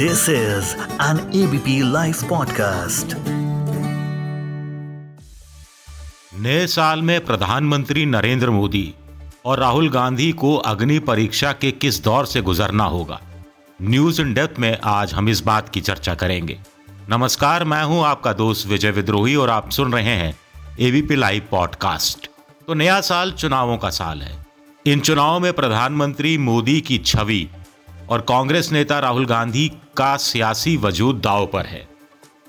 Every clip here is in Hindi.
This is an ABP Life podcast. नए साल में प्रधानमंत्री नरेंद्र मोदी और राहुल गांधी को अग्नि परीक्षा के किस दौर से गुजरना होगा? न्यूज़ इन डेप्थ में आज हम इस बात की चर्चा करेंगे। नमस्कार, मैं हूँ आपका दोस्त विजय विद्रोही और आप सुन रहे हैं एबीपी लाइव पॉडकास्ट तो नया साल चुनावों का साल है। इन चुनावों में प्रधानमंत्री मोदी की छवि और कांग्रेस नेता राहुल गांधी का सियासी वजूद दाव पर है।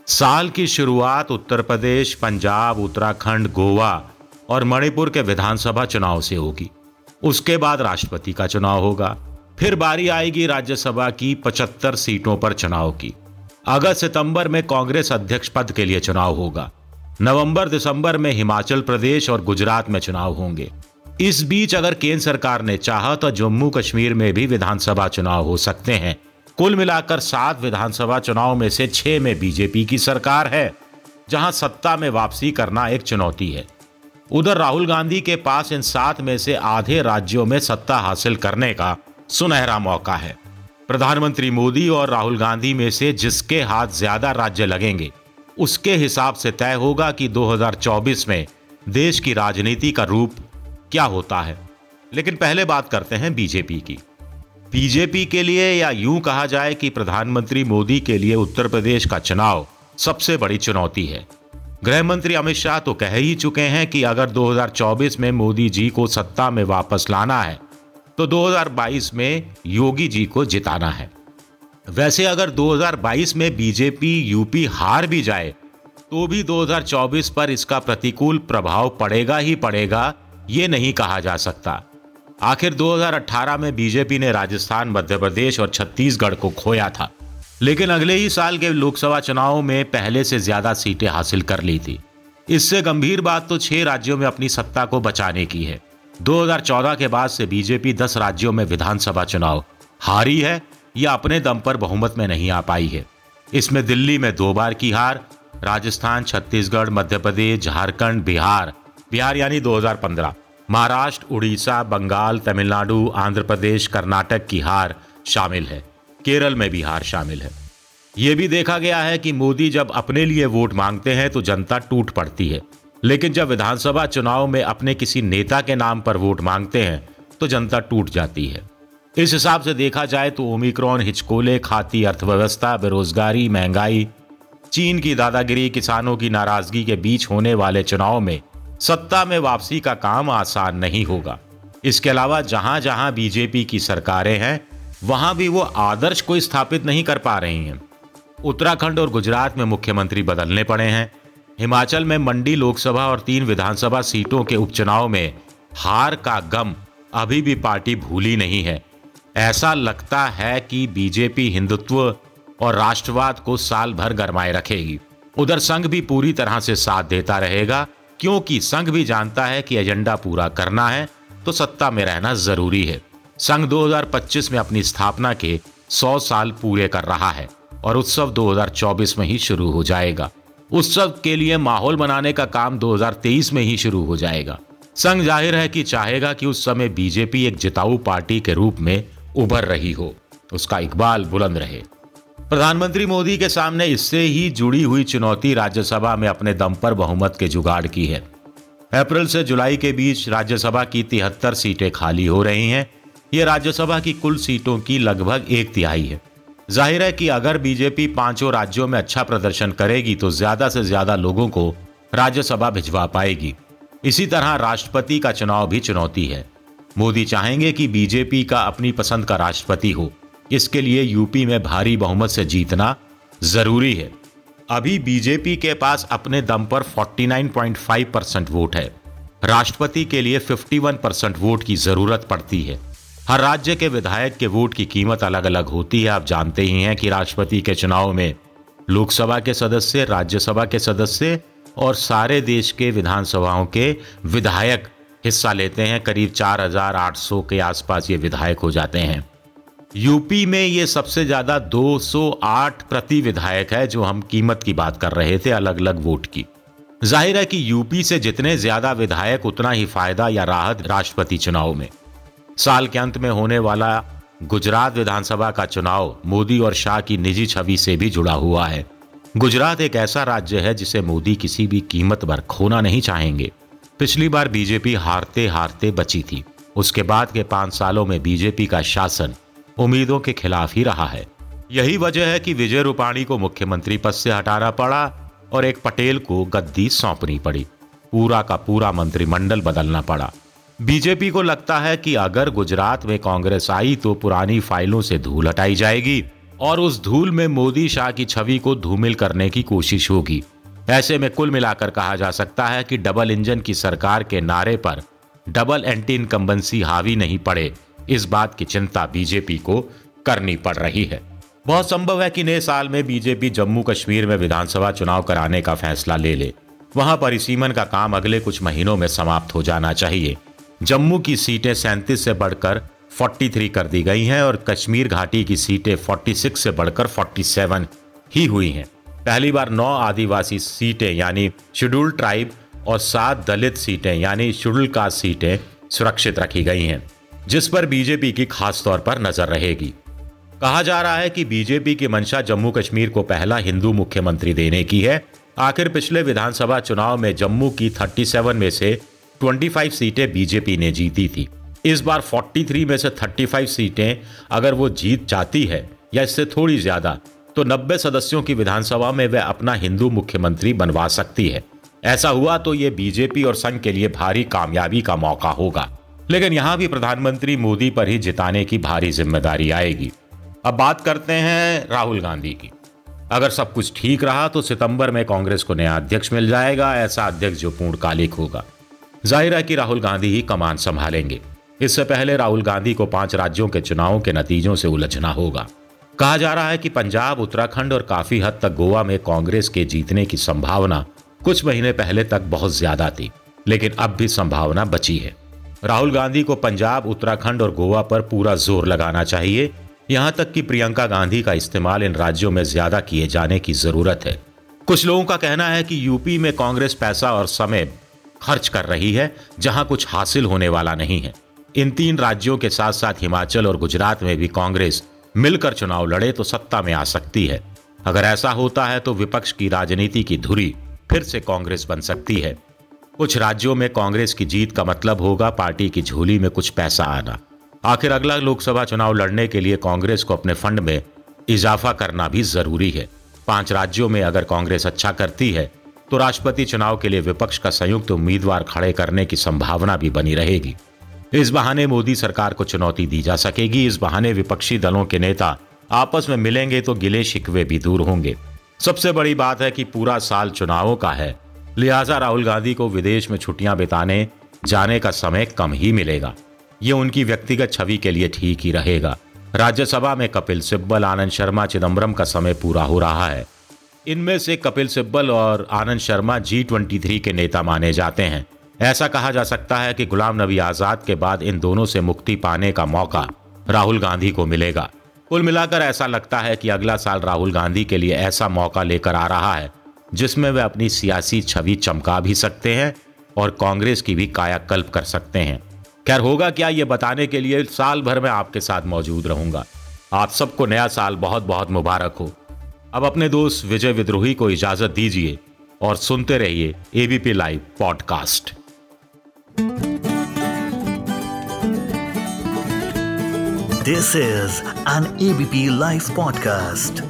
साल की शुरुआत उत्तर प्रदेश, पंजाब, उत्तराखंड, गोवा और मणिपुर के विधानसभा चुनाव से होगी। उसके बाद राष्ट्रपति का चुनाव होगा। फिर बारी आएगी राज्यसभा की 75 सीटों पर चुनाव की। अगस्त, सितंबर में कांग्रेस अध्यक्ष पद के लिए चुनाव होगा। नवंबर, दिसंबर में हिमाचल प्रदेश और गुजरात में चुनाव होंगे। इस बीच अगर केंद्र सरकार ने चाहा तो जम्मू कश्मीर में भी विधानसभा चुनाव हो सकते हैं। कुल मिलाकर सात विधानसभा चुनाव में से छह में बीजेपी की सरकार है, जहाँ सत्ता में वापसी करना एक चुनौती है। उधर राहुल गांधी के पास इन सात में से आधे राज्यों में सत्ता हासिल करने का सुनहरा मौका है। प्रधानमंत्री मोदी और राहुल गांधी में से जिसके हाथ ज़्यादा राज्य लगेंगे, उसके हिसाब से तय होगा कि 2024 में देश की राजनीति का रूप क्या होता है? लेकिन पहले बात करते हैं बीजेपी की। बीजेपी के लिए या यूँ कहा जाए कि प्रधानमंत्री मोदी के लिए उत्तर प्रदेश का चुनाव सबसे बड़ी चुनौती है। गृह मंत्री अमित शाह तो कह ही चुके हैं कि अगर 2024 में मोदी जी को सत्ता में वापस लाना है तो 2022 में योगी जी को जिताना है। वैसे अगर 2022 में बीजेपी, यूपी हार भी जाए तो भी 2024 पर इसका प्रतिकूल प्रभाव पड़ेगा ही पड़ेगा ये नहीं कहा जा सकता। आखिर 2018 में बीजेपी ने राजस्थान, मध्य प्रदेश और छत्तीसगढ़ को खोया था। लेकिन अगले ही साल के लोकसभा चुनाव में पहले से ज़्यादा सीटें हासिल कर ली थी। इससे गंभीर बात तो छह राज्यों में अपनी सत्ता को बचाने की है। 2014 के बाद से बीजेपी 10 राज्यों में विधानसभा चुनाव हारी है या अपने दम पर बहुमत में नहीं आ पाई है। इसमें दिल्ली में दो बार की हार, राजस्थान, छत्तीसगढ़, मध्य प्रदेश, झारखंड, बिहार बिहार यानी 2015 महाराष्ट्र, उड़ीसा, बंगाल, तमिलनाडु, आंध्र प्रदेश, कर्नाटक की हार शामिल है। केरल में भी हार शामिल है। यह भी देखा गया है कि मोदी जब अपने लिए वोट मांगते हैं तो जनता टूट पड़ती है। लेकिन जब विधानसभा चुनाव में अपने किसी नेता के नाम पर वोट मांगते हैं तो जनता टूट जाती है। इस हिसाब से देखा जाए तो ओमिक्रॉन, हिचकोले, खाती अर्थव्यवस्था, बेरोजगारी, महँगाई, चीन की दादागिरी, किसानों की नाराज़गी के बीच होने वाले चुनाव में सत्ता में वापसी का काम आसान नहीं होगा। इसके अलावा जहाँ जहाँ बीजेपी की सरकारें हैं, वहाँ भी वो आदर्श को स्थापित नहीं कर पा रही हैं। उत्तराखंड और गुजरात में मुख्यमंत्री बदलने पड़े हैं। हिमाचल में मंडी लोकसभा और तीन विधानसभा सीटों के उपचुनाव में हार का गम अभी भी पार्टी भूली नहीं है। ऐसा लगता है कि बीजेपी हिंदुत्व और राष्ट्रवाद को साल भर गरमाए रखेगी। उधर संघ भी पूरी तरह से साथ देता रहेगा। क्योंकि संघ भी जानता है कि एजेंडा पूरा करना है तो सत्ता में रहना ज़रूरी है। संघ 2025 में अपनी स्थापना के 100 साल पूरे कर रहा है और उत्सव 2024 में ही शुरू हो जाएगा। उत्सव के लिए माहौल बनाने का काम 2023 में ही शुरू हो जाएगा। संघ ज़ाहिर है कि चाहेगा कि उस समय बीजेपी एक जिताऊ पार्टी के रूप में उभर रही हो। उसका इकबाल बुलंद रहे। प्रधानमंत्री मोदी के सामने इससे ही जुड़ी हुई चुनौती राज्यसभा में अपने दम पर बहुमत के जुगाड़ की है। अप्रैल से जुलाई के बीच राज्यसभा की तिहत्तर सीटें खाली हो रही हैं। ये राज्यसभा की कुल सीटों की लगभग एक तिहाई है। ज़ाहिर है कि अगर बीजेपी पाँचों राज्यों में अच्छा प्रदर्शन करेगी तो ज़्यादा से ज़्यादा लोगों को राज्यसभा भिजवा पाएगी। इसी तरह राष्ट्रपति का चुनाव भी चुनौती है। मोदी चाहेंगे कि बीजेपी का अपनी पसंद का राष्ट्रपति हो। इसके लिए यूपी में भारी बहुमत से जीतना ज़रूरी है। अभी बीजेपी के पास अपने दम पर 49.5 परसेंट वोट है। राष्ट्रपति के लिए 51 परसेंट वोट की ज़रूरत पड़ती है। हर राज्य के विधायक के वोट की कीमत अलग अलग होती है। आप जानते ही हैं कि राष्ट्रपति के चुनाव में लोकसभा के सदस्य राज्यसभा के सदस्य और सारे देश के विधानसभाओं के विधायक हिस्सा लेते हैं। करीब 4,800 के आसपास ये विधायक हो जाते हैं। यूपी में ये सबसे ज़्यादा 208 प्रति विधायक है जो हम कीमत की बात कर रहे थे अलग अलग वोट की। ज़ाहिर है कि यूपी से जितने ज़्यादा विधायक, उतना ही फ़ायदा या राहत राष्ट्रपति चुनाव में। साल के अंत में होने वाला गुजरात विधानसभा का चुनाव मोदी और शाह की निजी छवि से भी जुड़ा हुआ है। गुजरात एक ऐसा राज्य है जिसे मोदी किसी भी कीमत पर खोना नहीं चाहेंगे। पिछली बार बीजेपी हारते हारते बची थी। उसके बाद के पाँच सालों में बीजेपी का शासन उम्मीदों के खिलाफ ही रहा है। यही वजह है कि विजय रूपाणी को मुख्यमंत्री पद से हटाना पड़ा और एक पटेल को गद्दी सौंपनी पड़ी। पूरा का पूरा मंत्रिमंडल बदलना पड़ा। बीजेपी को लगता है कि अगर गुजरात में कांग्रेस आई तो पुरानी फाइलों से धूल हटाई जाएगी और उस धूल में मोदी शाह की छवि को धूमिल करने की कोशिश होगी। ऐसे में कुल मिलाकर कहा जा सकता है कि डबल इंजन की सरकार के नारे पर डबल एंटी इनकम्बेंसी हावी नहीं पड़े। इस बात की चिंता बीजेपी को करनी पड़ रही है। बहुत संभव है कि नए साल में बीजेपी जम्मू कश्मीर में विधानसभा चुनाव कराने का फैसला ले ले। वहाँ परिसीमन का काम अगले कुछ महीनों में समाप्त हो जाना चाहिए। जम्मू की सीटें सैंतीस से बढ़कर 43 कर दी गई हैं और कश्मीर घाटी की सीटें 46 से बढ़कर 47 ही हुई हैं। पहली बार नौ आदिवासी सीटें यानी शेड्यूल ट्राइब और सात दलित सीटें यानी शेड्यूल कास्ट सीटें सुरक्षित रखी गई हैं। जिस पर बीजेपी की खास तौर पर नज़र रहेगी। कहा जा रहा है कि बीजेपी की मंशा जम्मू कश्मीर को पहला हिंदू मुख्यमंत्री देने की है। आखिर पिछले विधानसभा चुनाव में जम्मू की 37 में से 25 सीटें बीजेपी ने जीती थी। इस बार 43 में से 35 सीटें अगर वो जीत जाती है या इससे थोड़ी ज़्यादा तो 90 सदस्यों की विधानसभा में वह अपना हिंदू मुख्यमंत्री बनवा सकती है। ऐसा हुआ तो ये बीजेपी और संघ के लिए भारी कामयाबी का मौका होगा। लेकिन यहाँ भी प्रधानमंत्री मोदी पर ही जिताने की भारी ज़िम्मेदारी आएगी। अब बात करते हैं राहुल गांधी की। अगर सब कुछ ठीक रहा तो सितंबर में कांग्रेस को नया अध्यक्ष मिल जाएगा, ऐसा अध्यक्ष जो पूर्णकालिक होगा। ज़ाहिर है कि राहुल गांधी ही कमान संभालेंगे। इससे पहले राहुल गांधी को पाँच राज्यों के चुनावों के नतीजों से उलझना होगा। कहा जा रहा है कि पंजाब, उत्तराखंड और काफ़ी हद तक गोवा में कांग्रेस के जीतने की संभावना कुछ महीने पहले तक बहुत ज़्यादा थी, लेकिन अब भी संभावना बची है। राहुल गांधी को पंजाब, उत्तराखंड और गोवा पर पूरा ज़ोर लगाना चाहिए। यहाँ तक कि प्रियंका गांधी का इस्तेमाल इन राज्यों में ज़्यादा किए जाने की ज़रूरत है। कुछ लोगों का कहना है कि यूपी में कांग्रेस पैसा और समय खर्च कर रही है, जहाँ कुछ हासिल होने वाला नहीं है। इन तीन राज्यों के साथ साथ हिमाचल और गुजरात में भी कांग्रेस मिलकर चुनाव लड़े तो सत्ता में आ सकती है। अगर ऐसा होता है तो विपक्ष की राजनीति की धुरी फिर से कांग्रेस बन सकती है। कुछ राज्यों में कांग्रेस की जीत का मतलब होगा पार्टी की झोली में कुछ पैसा आना। आखिर अगला लोकसभा चुनाव लड़ने के लिए कांग्रेस को अपने फंड में इजाफा करना भी ज़रूरी है। पाँच राज्यों में अगर कांग्रेस अच्छा करती है तो राष्ट्रपति चुनाव के लिए विपक्ष का संयुक्त उम्मीदवार खड़े करने की संभावना भी बनी रहेगी। इस बहाने मोदी सरकार को चुनौती दी जा सकेगी। इस बहाने विपक्षी दलों के नेता आपस में मिलेंगे तो गिले शिकवे भी दूर होंगे। सबसे बड़ी बात है कि पूरा साल चुनावों का है। लिहाजा राहुल गांधी को विदेश में छुट्टियाँ बिताने जाने का समय कम ही मिलेगा। ये उनकी व्यक्तिगत छवि के लिए ठीक ही रहेगा। राज्यसभा में कपिल सिब्बल, आनंद शर्मा चिदम्बरम का समय पूरा हो रहा है। इनमें से कपिल सिब्बल और Anand Sharma G twenty three के नेता माने जाते हैं। ऐसा कहा जा सकता है कि गुलाम नबी आज़ाद के बाद इन दोनों से मुक्ति पाने का मौका राहुल गांधी को मिलेगा। कुल मिलाकर ऐसा लगता है कि अगला साल राहुल गांधी के लिए ऐसा मौका लेकर आ रहा है। जिसमें वे अपनी सियासी छवि चमका भी सकते हैं और कांग्रेस की भी कायाकल्प कर सकते हैं। खैर, होगा क्या ये बताने के लिए साल भर में आपके साथ मौजूद रहूँगा। आप सबको नया साल बहुत बहुत मुबारक हो। अब अपने दोस्त विजय विद्रोही को इजाज़त दीजिए और सुनते रहिए ABP live podcast this is an ABP live podcast